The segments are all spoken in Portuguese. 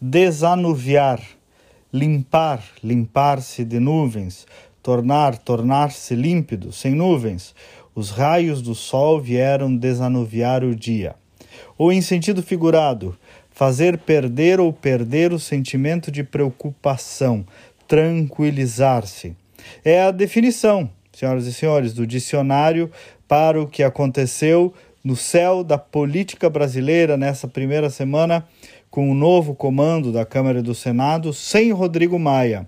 desanuviar, limpar, limpar-se de nuvens, tornar, tornar-se límpido, sem nuvens. Os raios do sol vieram desanuviar o dia. Ou em sentido figurado, fazer perder ou perder o sentimento de preocupação, tranquilizar-se. É a definição, senhoras e senhores, do dicionário para o que aconteceu no céu da política brasileira nessa primeira semana com o novo comando da Câmara e do Senado sem Rodrigo Maia.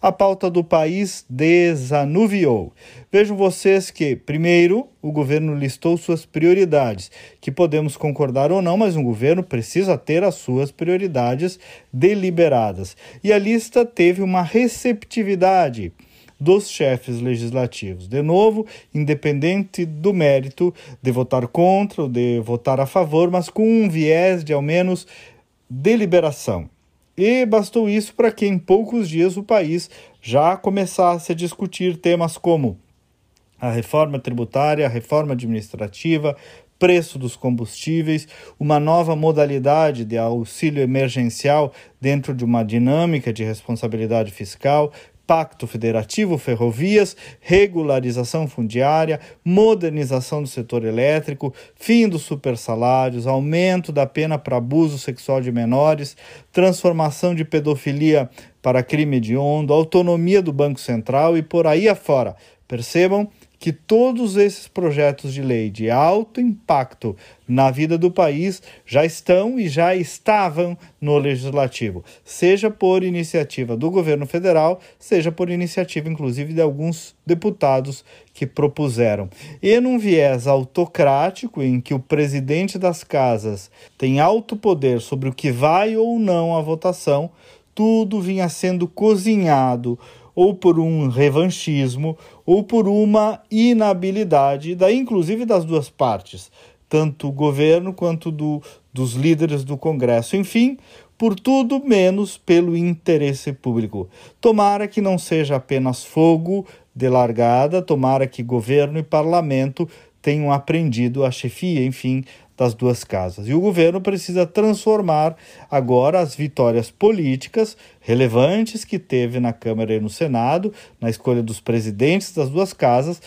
A pauta do país desanuviou. Vejam vocês que, primeiro, o governo listou suas prioridades, que podemos concordar ou não, mas um governo precisa ter as suas prioridades deliberadas. E a lista teve uma receptividade dos chefes legislativos. De novo, independente do mérito de votar contra ou de votar a favor, mas com um viés de ao menos deliberação. E bastou isso para que em poucos dias o país já começasse a discutir temas como a reforma tributária, a reforma administrativa, preço dos combustíveis, uma nova modalidade de auxílio emergencial dentro de uma dinâmica de responsabilidade fiscal, Pacto Federativo Ferrovias, regularização fundiária, modernização do setor elétrico, fim dos supersalários, aumento da pena para abuso sexual de menores, transformação de pedofilia para crime hediondo, autonomia do Banco Central e por aí afora. Percebam que todos esses projetos de lei de alto impacto na vida do país já estão e já estavam no legislativo, seja por iniciativa do governo federal, seja por iniciativa inclusive de alguns deputados que propuseram. E num viés autocrático em que o presidente das casas tem alto poder sobre o que vai ou não à votação, tudo vinha sendo cozinhado ou por um revanchismo, ou por uma inabilidade, da inclusive das duas partes, tanto o governo quanto do, dos líderes do Congresso. Enfim, por tudo menos pelo interesse público. Tomara que não seja apenas fogo de largada, tomara que governo e parlamento tenham aprendido a chefia, enfim, das duas casas. E o governo precisa transformar agora as vitórias políticas relevantes que teve na Câmara e no Senado, na escolha dos presidentes das duas casas,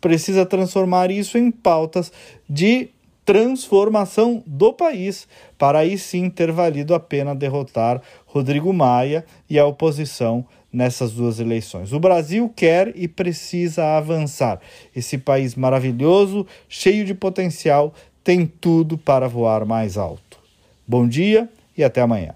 precisa transformar isso em pautas de transformação do país, para aí sim ter valido a pena derrotar Rodrigo Maia e a oposição nessas duas eleições. O Brasil quer e precisa avançar. Esse país maravilhoso, cheio de potencial, tem tudo para voar mais alto. Bom dia e até amanhã.